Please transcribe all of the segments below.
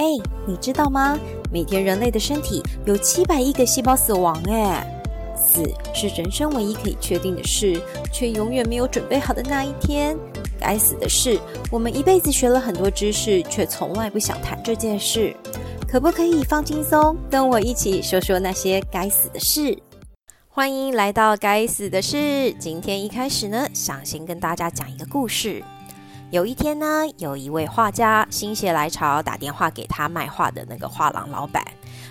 哎，你知道吗？每天人类的身体有七百亿个细胞死亡，哎，死是人生唯一可以确定的事，却永远没有准备好的那一天。该死的是，我们一辈子学了很多知识，却从来不想谈这件事。可不可以放轻松，跟我一起说说那些该死的事？欢迎来到该死的事。今天一开始呢，想先跟大家讲一个故事。有一天呢，有一位画家心血来潮打电话给他卖画的那个画廊老板，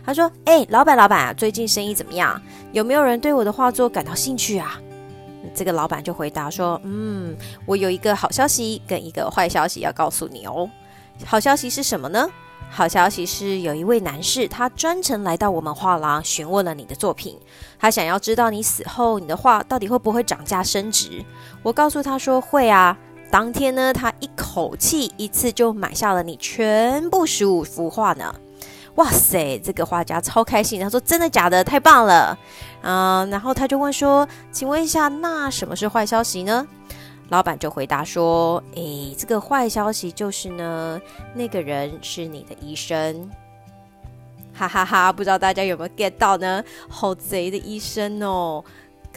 他说：“哎，老板，老板，最近生意怎么样？有没有人对我的画作感到兴趣啊？”这个老板就回答说：“嗯，我有一个好消息跟一个坏消息要告诉你哦。好消息是什么呢？好消息是有一位男士，他专程来到我们画廊询问了你的作品，他想要知道你死后你的画到底会不会涨价升值。我告诉他说会啊。”当天呢，他一口气一次就买下了你全部十五幅画呢！哇塞，这个画家超开心，他说：“真的假的？太棒了！”嗯，然后他就问说：“请问一下，那什么是坏消息呢？”老板就回答说：“诶，这个坏消息就是呢，那个人是你的医生。”哈哈哈，不知道大家有没有 get 到呢？好贼的医生哦！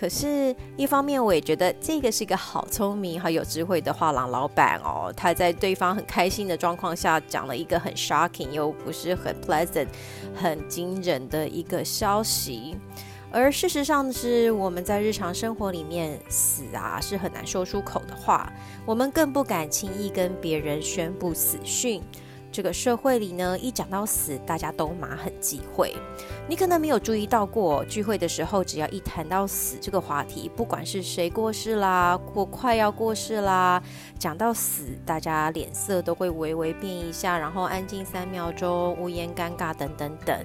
可是，一方面我也觉得这个是一个好聪明、好有智慧的画廊老板哦。他在对方很开心的状况下，讲了一个很 shocking 又不是很 pleasant、很惊人的一个消息。而事实上是，我们在日常生活里面，死啊是很难说出口的话，我们更不敢轻易跟别人宣布死讯。这个社会里呢，一讲到死，大家都马很忌讳。你可能没有注意到过，聚会的时候，只要一谈到死这个话题，不管是谁过世啦，或快要过世啦，讲到死，大家脸色都会微微变一下，然后安静三秒钟，无言、尴尬等等等。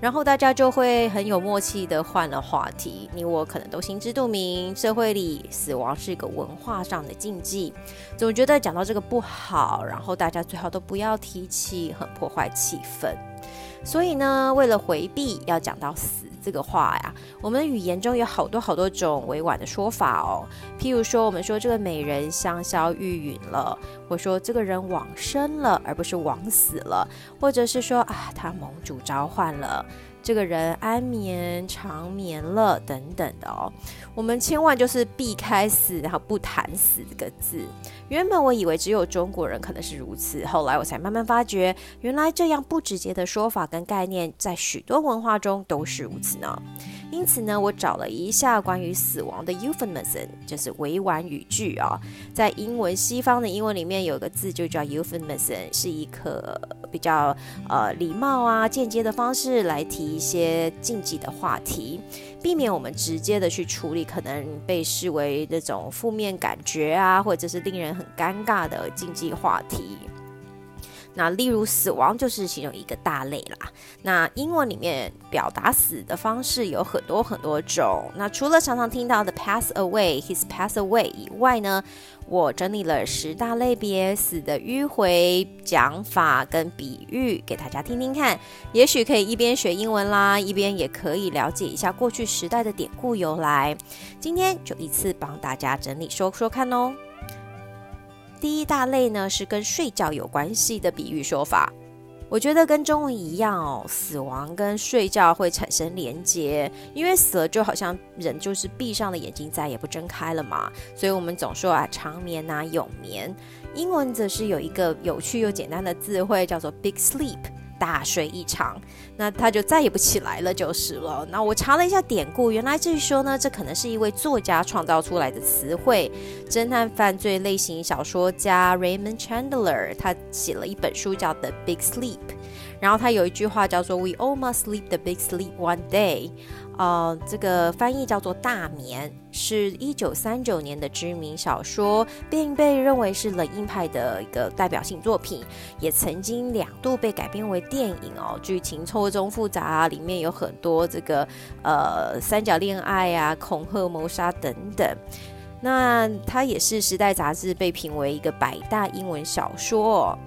然后大家就会很有默契的换了话题，你我可能都心知肚明，社会里死亡是一个文化上的禁忌，总觉得讲到这个不好，然后大家最好都不要提起，很破坏气氛。所以呢，为了回避要讲到死这个话呀，我们语言中有好多好多种委婉的说法哦。譬如说，我们说这个美人香消玉殒了，或说这个人往生了，而不是往死了，或者是说啊，他盟主召唤了。这个人安眠长眠了，等等的哦。我们千万就是避开死，然后不谈死这个字。原本我以为只有中国人可能是如此，后来我才慢慢发觉，原来这样不直接的说法跟概念，在许多文化中都是如此呢。因此呢，我找了一下关于死亡的 euphemism，就是委婉语句啊。在英文西方的英文里面有个字就叫 euphemism，是一个比较呃礼貌啊、间接的方式来提一些禁忌的话题，避免我们直接的去处理可能被视为那种负面感觉啊，或者是令人很尴尬的禁忌话题。那例如死亡就是其中一个大类啦。那英文里面表达死的方式有很多很多种。那除了常常听到的 pass away，his pass away 以外呢，我整理了十大类别死的迂回讲法跟比喻给大家听听看。也许可以一边学英文啦，一边也可以了解一下过去时代的典故由来。今天就一次帮大家整理说说看哦。第一大类呢是跟睡觉有关系的比喻说法，我觉得跟中文一样哦，死亡跟睡觉会产生连结，因为死了就好像人就是闭上了眼睛再也不睁开了嘛，所以我们总说啊长眠啊永眠，英文则是有一个有趣又简单的字汇叫做 big sleep。大睡一场，那他就再也不起来了，就是了。那我查了一下典故，原来这一说呢，这可能是一位作家创造出来的词汇。侦探犯罪类型小说家 Raymond Chandler，他写了一本书叫《The Big Sleep》，然后他有一句话叫做 “We all must sleep the big sleep one day”。呃，这个翻译叫做《大眠》，是一九三九年的知名小说，并被认为是冷硬派的一个代表性作品，也曾经两度被改编为电影哦。剧情错综复杂，里面有很多这个呃三角恋爱啊、恐吓、谋杀等等。那它也是《时代》杂志被评为一个百大英文小说。哦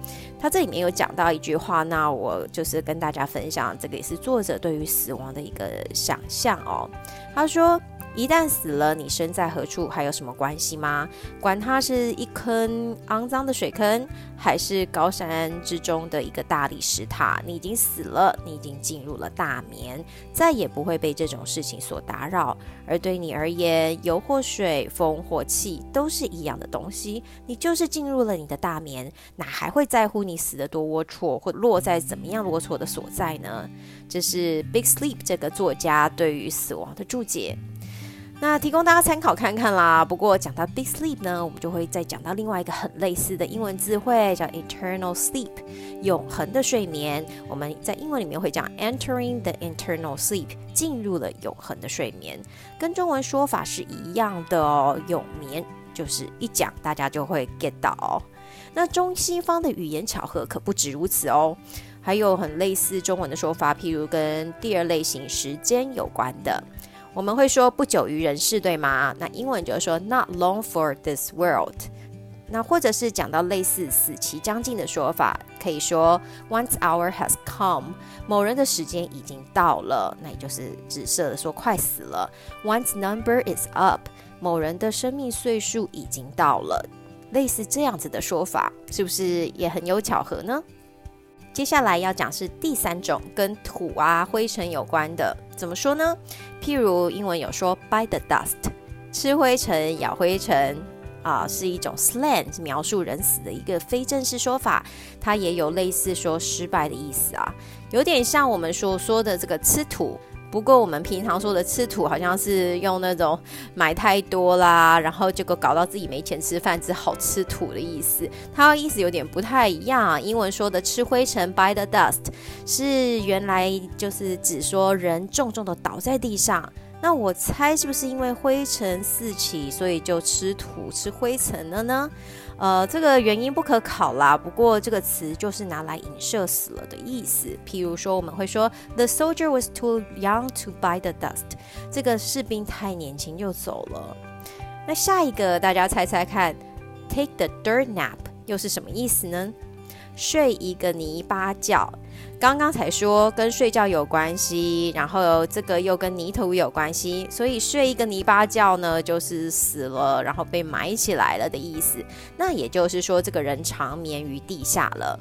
它这里面有讲到一句话，那我就是跟大家分享，这个也是作者对于死亡的一个想象哦。他说一旦死了，你身在何处还有什么关系吗？管它是一坑肮脏的水坑，还是高山之中的一个大理石塔，你已经死了，你已经进入了大眠，再也不会被这种事情所打扰。而对你而言，油或水，风或气，都是一样的东西。你就是进入了你的大眠，哪还会在乎你死得多龌龊，或落在怎么样龌龊的所在呢？这是 Big Sleep 这个作家对于死亡的注解。那提供大家参考看看啦。不过讲到 Big Sleep 呢，我们就会再讲到另外一个很类似的英文字汇，叫 Eternal Sleep，永恒的睡眠。我们在英文里面会讲 Entering the Eternal Sleep，进入了永恒的睡眠，跟中文说法是一样的哦。永眠就是一讲大家就会 get 到。那中西方的语言巧合可不止如此哦，还有很类似中文的说法，譬如跟第二类型时间有关的。我们会说不久于人世，对吗？那英文就是说 not long for this world。那或者是讲到类似死期将近的说法，可以说 once hour has come，某人的时间已经到了，那也就是指涉的说快死了。Once number is up，某人的生命岁数已经到了，类似这样子的说法，是不是也很有巧合呢？接下来要讲是第三种跟土啊灰尘有关的，怎么说呢？譬如英文有说 “by the dust”，吃灰尘、咬灰尘啊，是一种 slang，描述人死的一个非正式说法。它也有类似说失败的意思啊，有点像我们所说的这个吃土。不过我们平常说的吃土，好像是用那种买太多啦，然后结果搞到自己没钱吃饭，只好吃土的意思。它的意思有点不太一样。英文说的吃灰尘 （by the dust） 是原来就是指说人重重的倒在地上。那我猜是不是因为灰尘四起，所以就吃土吃灰尘了呢？呃，这个原因不可考啦。不过这个词就是拿来影射死了的意思。譬如说，我们会说 The soldier was too young to buy the dust。这个士兵太年轻就走了。那下一个，大家猜猜看，Take the dirt nap 又是什么意思呢？睡一个泥巴觉。刚刚才说跟睡觉有关系，然后这个又跟泥土有关系，所以睡一个泥巴觉呢，就是死了，然后被埋起来了的意思。那也就是说，这个人长眠于地下了。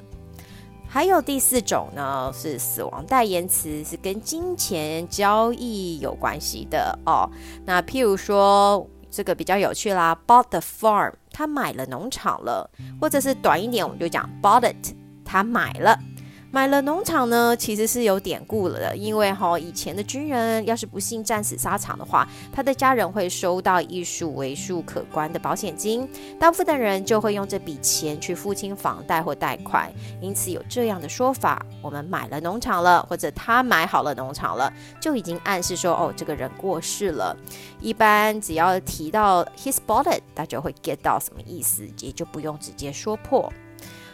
还有第四种呢，是死亡代言词，是跟金钱交易有关系的哦。那譬如说，这个比较有趣啦，bought the farm，他买了农场了，或者是短一点，我们就讲 bought it，他买了。买了农场呢，其实是有典故了的，因为哈以前的军人要是不幸战死沙场的话，他的家人会收到一数为数可观的保险金，大部分的人就会用这笔钱去付清房贷或贷款，因此有这样的说法：我们买了农场了，或者他买好了农场了，就已经暗示说哦这个人过世了。一般只要提到 his bought it，大家会 get 到什么意思，也就不用直接说破。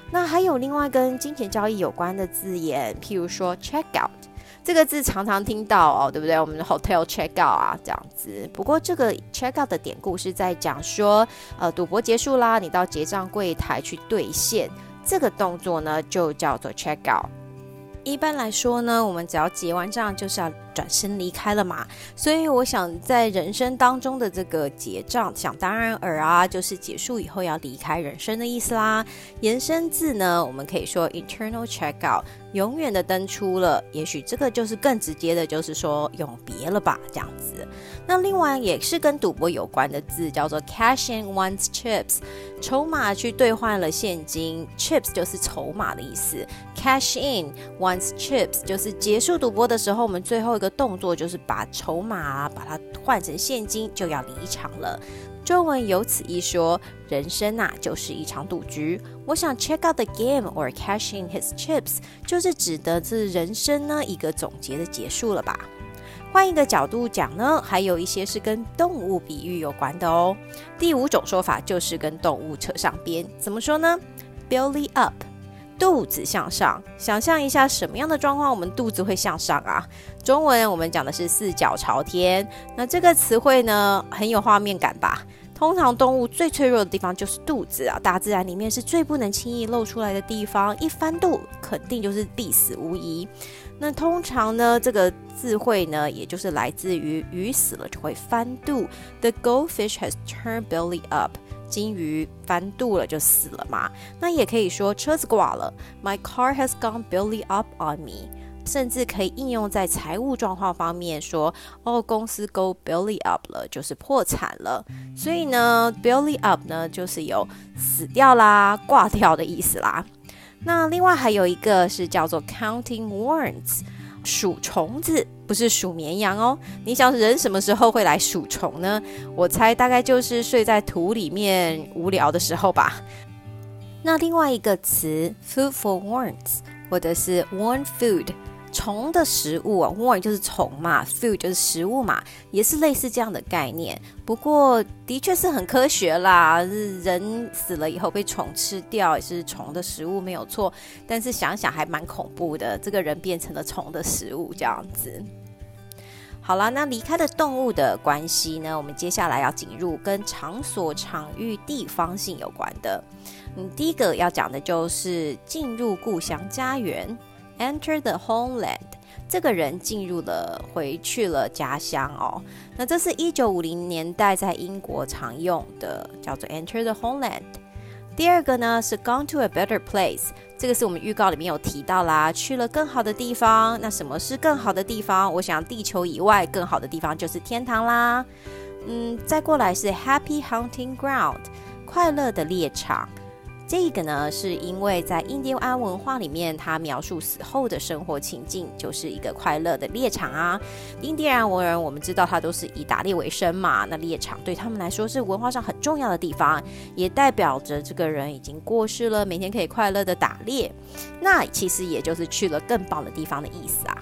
那还有另外跟金钱交易有关的字眼，譬如说 check out 这个字常常听到哦，对不对？我们的 hotel check out 啊这样子。不过这个 check out 的典故是在讲说，呃，赌博结束啦，你到结账柜台去兑现，这个动作呢就叫做 check out。一般来说呢，我们只要结完账就是要转身离开了嘛，所以我想在人生当中的这个结账，想当然尔啊，就是结束以后要离开人生的意思啦。延伸字呢，我们可以说 eternal check out。永远的登出了，也许这个就是更直接的，就是说永别了吧，这样子。那另外也是跟赌博有关的字，叫做 cash in one's chips，筹码去兑换了现金，chips 就是筹码的意思。Cash in one's chips 就是结束赌博的时候，我们最后一个动作就是把筹码把它换成现金，就要离场了。中文有此一说，人生啊就是一场赌局。我想 check out the game or cash in his chips，就是指的是人生呢一个总结的结束了吧？换一个角度讲呢，还有一些是跟动物比喻有关的哦。第五种说法就是跟动物扯上边，怎么说呢？belly up，肚子向上。想象一下什么样的状况，我们肚子会向上啊？中文我们讲的是四脚朝天。那这个词汇呢，很有画面感吧？通常动物最脆弱的地方就是肚子啊，大自然里面是最不能轻易露出来的地方，一翻肚肯定就是必死无疑。那通常呢，这个智慧呢，也就是来自于鱼死了就会翻肚，The goldfish has turned belly up，金鱼翻肚了就死了嘛。那也可以说车子挂了，My car has gone belly up on me。甚至可以应用在财务状况方面，说哦，公司 go belly up 了，就是破产了。所以呢，belly up 呢，就是有死掉啦、挂掉的意思啦。那另外还有一个是叫做 counting worms，数虫子，不是数绵羊哦。你想人什么时候会来数虫呢？我猜大概就是睡在土里面无聊的时候吧。那另外一个词 food for worms，或者是 worm food。虫的食物啊，worm 就是虫嘛，food 就是食物嘛，也是类似这样的概念。不过的确是很科学啦，人死了以后被虫吃掉也是虫的食物没有错。但是想想还蛮恐怖的，这个人变成了虫的食物这样子。好了，那离开的动物的关系呢？我们接下来要进入跟场所、场域、地方性有关的。嗯，第一个要讲的就是进入故乡家园。Enter the homeland，这个人进入了，回去了家乡哦。那这是一九五零年代在英国常用的，叫做 Enter the homeland。第二个呢是 Gone to a better place，这个是我们预告里面有提到啦，去了更好的地方。那什么是更好的地方？我想地球以外更好的地方就是天堂啦。嗯，再过来是 Happy hunting ground，快乐的猎场。这个呢，是因为在印第安文化里面，它描述死后的生活情境就是一个快乐的猎场啊。印第安文人，我们知道他都是以打猎为生嘛，那猎场对他们来说是文化上很重要的地方，也代表着这个人已经过世了，每天可以快乐的打猎。那其实也就是去了更棒的地方的意思啊。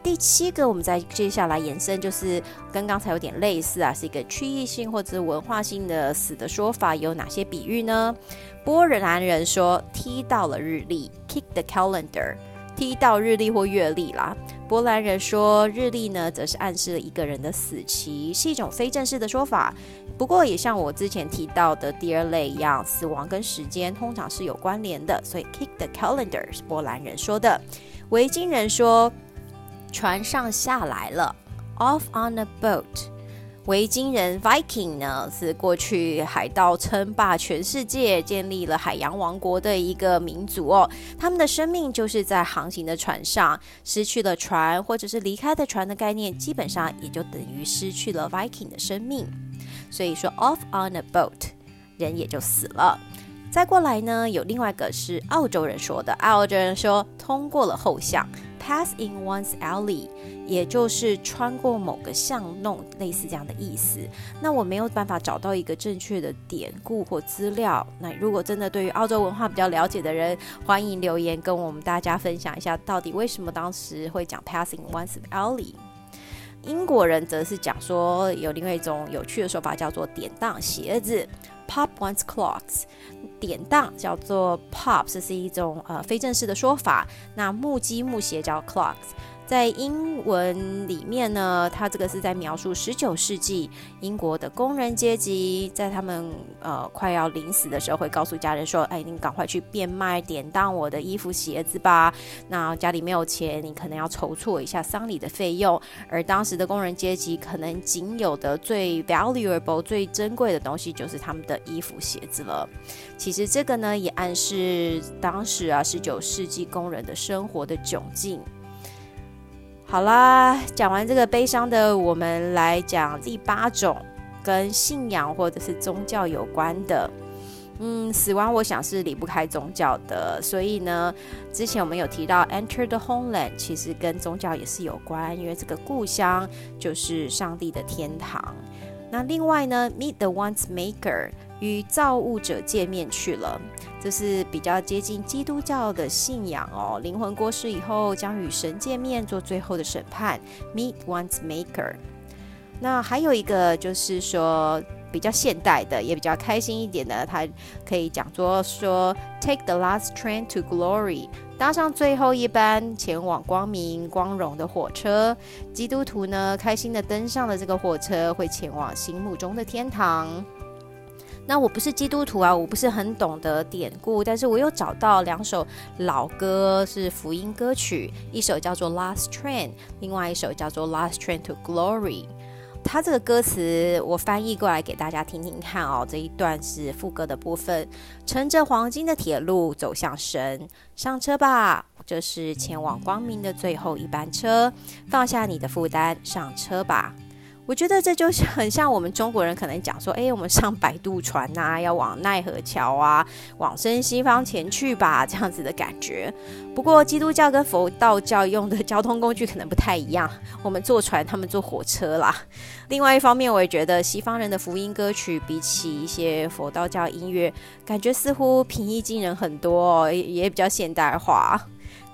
第七个，我们再接下来延伸，就是跟刚才有点类似啊，是一个区域性或者文化性的死的说法，有哪些比喻呢？波兰人说踢到了日历，kick the calendar，踢到日历或月历啦。波兰人说日历呢，则是暗示了一个人的死期，是一种非正式的说法。不过也像我之前提到的第二类一样，死亡跟时间通常是有关联的，所以 kick the calendar 是波兰人说的。维京人说。船上下来了，off on a boat。维京人 Viking 呢，是过去海盗称霸全世界、建立了海洋王国的一个民族哦。他们的生命就是在航行的船上，失去了船或者是离开的船的概念，基本上也就等于失去了 Viking 的生命。所以说 off on a boat，人也就死了。再过来呢，有另外一个是澳洲人说的，澳洲人说通过了后巷。Pass in one's alley，也就是穿过某个巷弄，类似这样的意思。那我没有办法找到一个正确的典故或资料。那如果真的对于澳洲文化比较了解的人，欢迎留言跟我们大家分享一下，到底为什么当时会讲 pass in one's alley。英国人则是讲说有另外一种有趣的说法，叫做典当鞋子。Pop one's clocks，典当叫做 pop，这是一种呃非正式的说法。那木屐木鞋叫 clocks。在英文里面呢，它这个是在描述十九世纪英国的工人阶级，在他们呃快要临死的时候，会告诉家人说：“哎，你赶快去变卖典当我的衣服鞋子吧。”那家里没有钱，你可能要筹措一下丧礼的费用。而当时的工人阶级可能仅有的最 valuable、最珍贵的东西，就是他们的衣服鞋子了。其实这个呢，也暗示当时啊十九世纪工人的生活的窘境。好啦，讲完这个悲伤的，我们来讲第八种跟信仰或者是宗教有关的。嗯，死亡我想是离不开宗教的，所以呢，之前我们有提到 enter the homeland，其实跟宗教也是有关，因为这个故乡就是上帝的天堂。那另外呢，meet the one's maker。与造物者见面去了，这是比较接近基督教的信仰哦。灵魂过世以后，将与神见面，做最后的审判，meet one's maker。那还有一个就是说比较现代的，也比较开心一点的，它可以讲作说 take the last train to glory，搭上最后一班前往光明光荣的火车。基督徒呢，开心的登上了这个火车，会前往心目中的天堂。那我不是基督徒啊，我不是很懂得典故，但是我有找到两首老歌是福音歌曲，一首叫做《Last Train》，另外一首叫做《Last Train to Glory》。它这个歌词我翻译过来给大家听听看哦。这一段是副歌的部分：乘着黄金的铁路走向神，上车吧，这是前往光明的最后一班车。放下你的负担，上车吧。我觉得这就是很像我们中国人可能讲说，哎，我们上摆渡船呐，要往奈何桥啊，往生西方前去吧，这样子的感觉。不过基督教跟佛道教用的交通工具可能不太一样，我们坐船，他们坐火车啦。另外一方面，我也觉得西方人的福音歌曲比起一些佛道教音乐，感觉似乎平易近人很多，也比较现代化。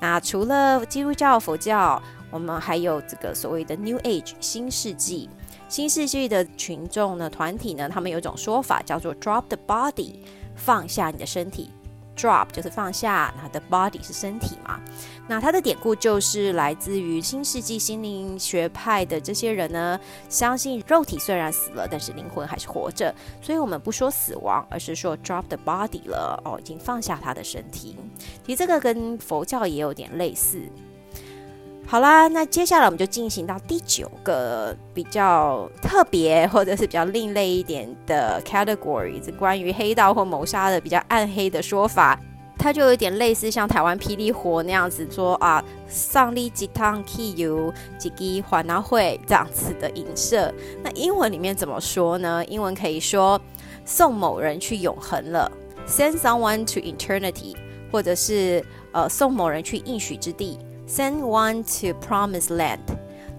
那除了基督教、佛教，我们还有这个所谓的 New Age 新世纪。新世纪的群众呢，团体呢，他们有一种说法叫做 “drop the body”，放下你的身体。drop 就是放下，然后 the body 是身体嘛。那它的典故就是来自于新世纪心灵学派的这些人呢，相信肉体虽然死了，但是灵魂还是活着。所以我们不说死亡，而是说 drop the body 了哦，已经放下他的身体。其实这个跟佛教也有点类似。好啦，那接下来我们就进行到第九个比较特别或者是比较另类一点的 category，是关于黑道或谋杀的比较暗黑的说法。它就有点类似像台湾霹雳火那样子说啊，上力几趟 key you 几滴环拿会这样子的影射。那英文里面怎么说呢？英文可以说送某人去永恒了，send someone to eternity，或者是呃送某人去应许之地。Send one to Promise land，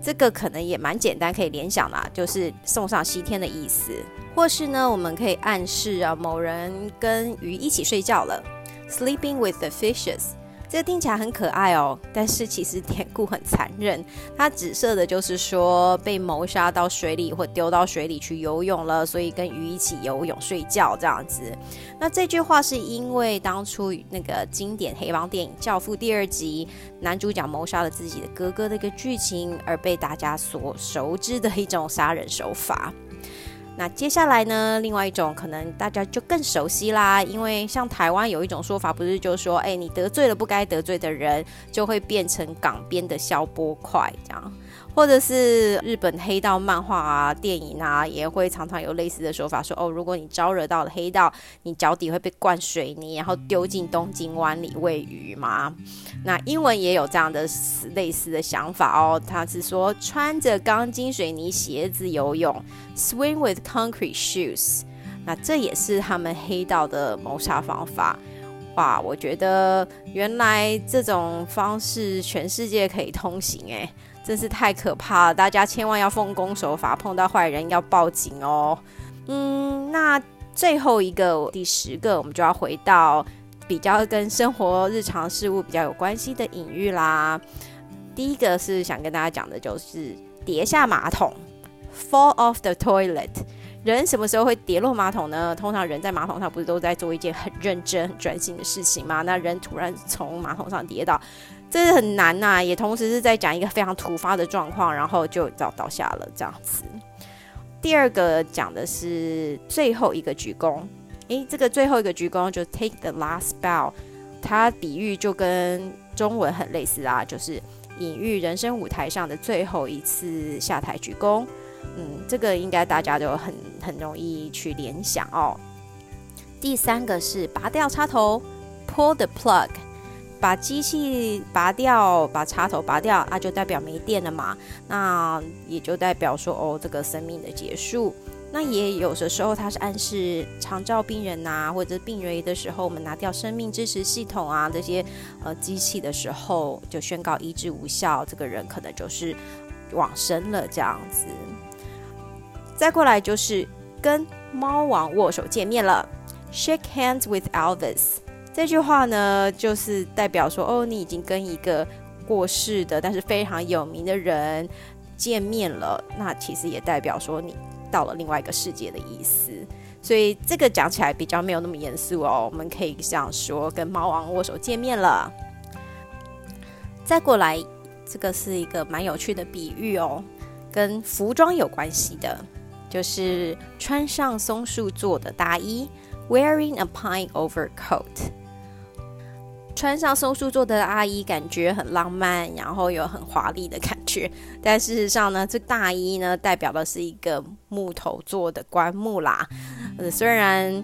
这个可能也蛮简单，可以联想啦，就是送上西天的意思。或是呢，我们可以暗示啊，某人跟鱼一起睡觉了，sleeping with the fishes。这听起来很可爱哦，但是其实典故很残忍。它指涉的就是说被谋杀到水里或丢到水里去游泳了，所以跟鱼一起游泳睡觉这样子。那这句话是因为当初那个经典黑帮电影《教父》第二集男主角谋杀了自己的哥哥的一个剧情而被大家所熟知的一种杀人手法。那接下来呢？另外一种可能大家就更熟悉啦，因为像台湾有一种说法，不是就说，哎，你得罪了不该得罪的人，就会变成港边的消波块这样。或者是日本黑道漫画啊、电影啊，也会常常有类似的说法，说哦，如果你招惹到了黑道，你脚底会被灌水泥，然后丢进东京湾里喂鱼吗？那英文也有这样的类似的想法哦，他是说穿着钢筋水泥鞋子游泳，swim with concrete shoes。那这也是他们黑道的谋杀方法。哇，我觉得原来这种方式全世界可以通行诶。真是太可怕了！大家千万要奉公守法，碰到坏人要报警哦。嗯，那最后一个第十个，我们就要回到比较跟生活日常事物比较有关系的隐喻啦。第一个是想跟大家讲的，就是跌下马桶，fall off the toilet。人什么时候会跌落马桶呢？通常人在马桶上不是都在做一件很认真、很专心的事情吗？那人突然从马桶上跌倒。这是很难呐，也同时是在讲一个非常突发的状况，然后就倒倒下了这样子。第二个讲的是最后一个鞠躬，诶，这个最后一个鞠躬就 take the last bow，它比喻就跟中文很类似啊，就是隐喻人生舞台上的最后一次下台鞠躬。嗯，这个应该大家都很很容易去联想哦。第三个是拔掉插头，pull the plug。把机器拔掉，把插头拔掉，那就代表没电了嘛？那也就代表说，哦，这个生命的结束。那也有的时候，它是暗示长照病人呐，或者病人的时候，我们拿掉生命支持系统啊，这些呃机器的时候，就宣告医治无效，这个人可能就是往生了这样子。再过来就是跟猫王握手见面了，shake hands with Elvis。这句话呢，就是代表说，哦，你已经跟一个过世的但是非常有名的人见面了。那其实也代表说，你到了另外一个世界的意思。所以这个讲起来比较没有那么严肃哦。我们可以这样说，跟猫王握手见面了。再过来，这个是一个蛮有趣的比喻哦，跟服装有关系的。就是穿上松树做的大衣，wearing a pine overcoat。穿上松树做的阿衣，感觉很浪漫，然后有很华丽的感觉。但事实上呢，这大衣呢，代表的是一个木头做的棺木啦。呃，虽然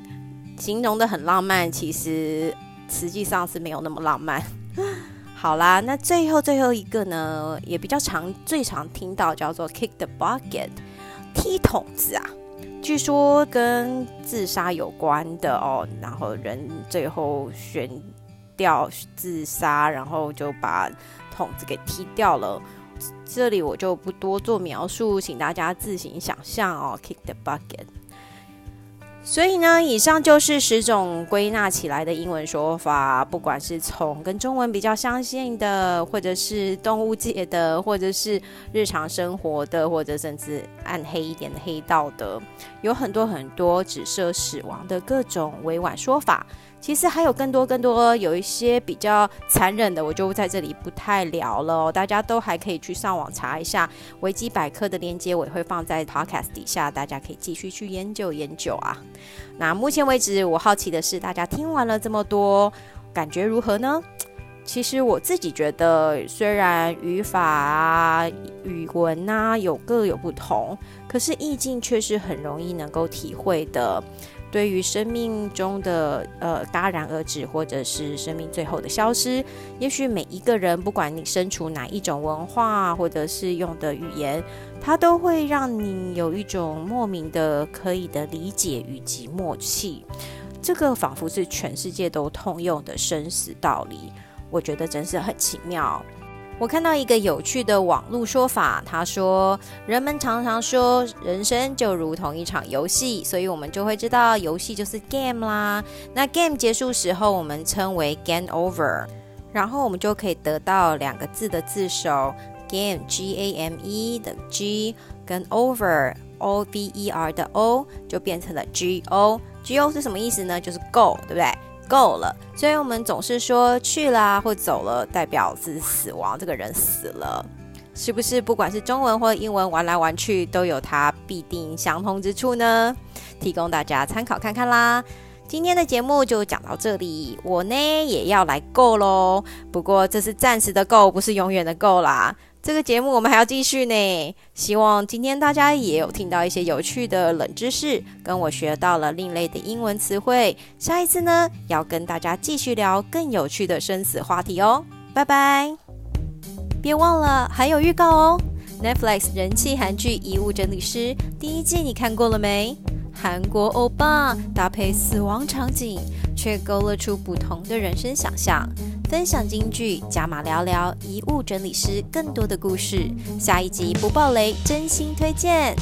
形容的很浪漫，其实实际上是没有那么浪漫。好啦，那最后最后一个呢，也比较常最常听到叫做 kick the bucket，踢桶子啊。据说跟自杀有关的哦，然后人最后悬掉自杀，然后就把桶子给踢掉了。这里我就不多做描述，请大家自行想象哦。kick the bucket。所以呢，以上就是十种归纳起来的英文说法，不管是从跟中文比较相近的，或者是动物界的，或者是日常生活的，或者甚至暗黑一点的黑道的，有很多很多指涉死亡的各种委婉说法。其实还有更多更多，有一些比较残忍的，我就在这里不太聊了。大家都还可以去上网查一下维基百科的链接，我也会放在 podcast 底下，大家可以继续去研究研究啊。那目前为止，我好奇的是，大家听完了这么多，感觉如何呢？其实我自己觉得，虽然语法啊、语文啊有各有不同，可是意境却是很容易能够体会的。对于生命中的呃戛然而止，或者是生命最后的消失，也许每一个人，不管你身处哪一种文化，或者是用的语言，它都会让你有一种莫名的可以的理解以及默契。这个仿佛是全世界都通用的生死道理，我觉得真是很奇妙。我看到一个有趣的网络说法，他说：“人们常常说人生就如同一场游戏，所以我们就会知道游戏就是 game 啦。那 game 结束时候，我们称为 game over，然后我们就可以得到两个字的字首 game G A M E 的 G 跟 over O V E R 的 O 就变成了 G O G O 是什么意思呢？就是 go，对不对？”够了，所以我们总是说去啦或走了，代表是死亡，这个人死了，是不是？不管是中文或英文，玩来玩去都有它必定相通之处呢？提供大家参考看看啦。今天的节目就讲到这里，我呢也要来够喽。不过这是暂时的够，不是永远的够啦。这个节目我们还要继续呢，希望今天大家也有听到一些有趣的冷知识，跟我学到了另类的英文词汇。下一次呢，要跟大家继续聊更有趣的生死话题哦，拜拜！别忘了还有预告哦，Netflix 人气韩剧《遗物整理师》第一季你看过了没？韩国欧巴搭配死亡场景，却勾勒出不同的人生想象。分享京剧，加码聊聊遗物整理师更多的故事。下一集不爆雷，真心推荐。